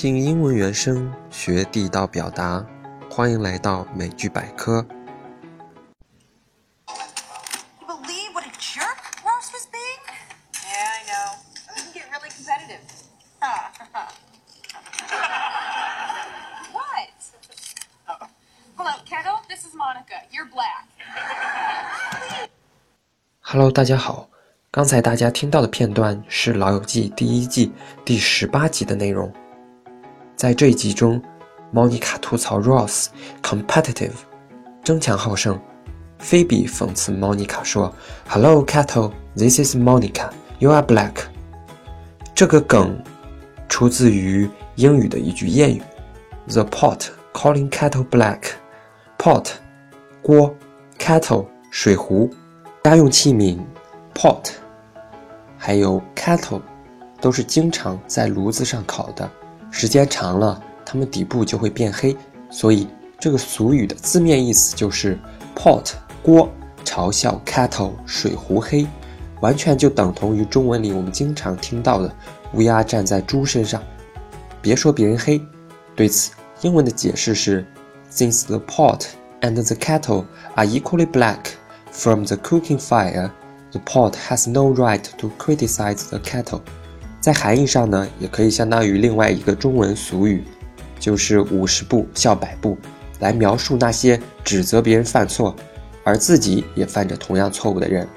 听英文原声，学地道表达，欢迎来到美剧百科。You believe what a jerk Ross was being? Yeah, I know. We can get really competitive. What? Hello, Kendall. This is Monica. You're black. Hello，大家好，刚才大家听到的片段是《老友记》第一季第十八集的内容。在这一集中，莫妮卡吐槽 Ross competitive，争强好胜。菲比讽刺莫妮卡说：“Hello, Kettle, this is Monica. You are black。”这个梗出自于英语的一句谚语：“The pot calling kettle black。”pot 锅，kettle 水壶，家用器皿 pot，还有 kettle 都是经常在炉子上烤的，时间长了，它们底部就会变黑，所以这个俗语的字面意思就是 pot 锅嘲笑 kettle 水壶黑，完全就等同于中文里我们经常听到的乌鸦站在猪身上，别说别人黑。对此，英文的解释是：Since the pot and the kettle are equally black from the cooking fire, the pot has no right to criticize the kettle。在含义上呢，也可以相当于另外一个中文俗语，就是五十步笑百步，来描述那些指责别人犯错，而自己也犯着同样错误的人。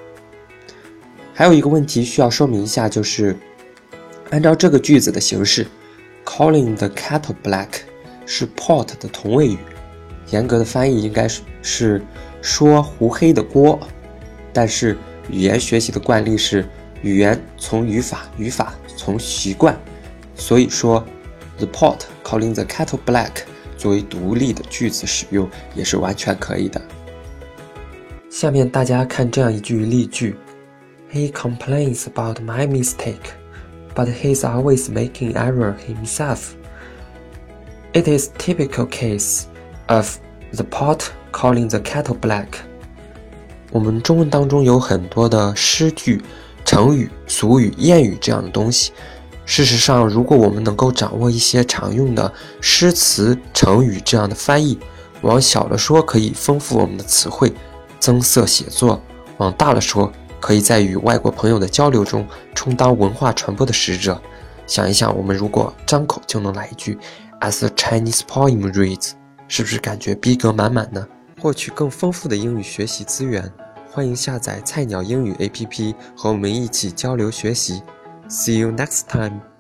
还有一个问题需要说明一下，就是按照这个句子的形式，calling the kettle black 是 pot 的同位语，严格的翻译应该是是说糊黑的锅，但是语言学习的惯例是语言从语法，语法从习惯，所以说 the pot calling the kettle black 作为独立的句子使用也是完全可以的。下面大家看这样一句例句：He complains about my mistake, but he's always making error himself. It is typical case of the pot calling the kettle black. 我们中文当中有很多的诗句、 成语、俗语、谚语这样的东西。事实上，如果我们能够掌握一些常用的诗词、成语这样的翻译，往小了说可以丰富我们的词汇，增色写作；往大了说，可以在与外国朋友的交流中充当文化传播的使者。想一想，我们如果张口就能来一句 “As a Chinese poem reads”，是不是感觉逼格满满呢？获取更丰富的英语学习资源，欢迎下载菜鸟英语 APP，和我们一起交流学习。See you next time.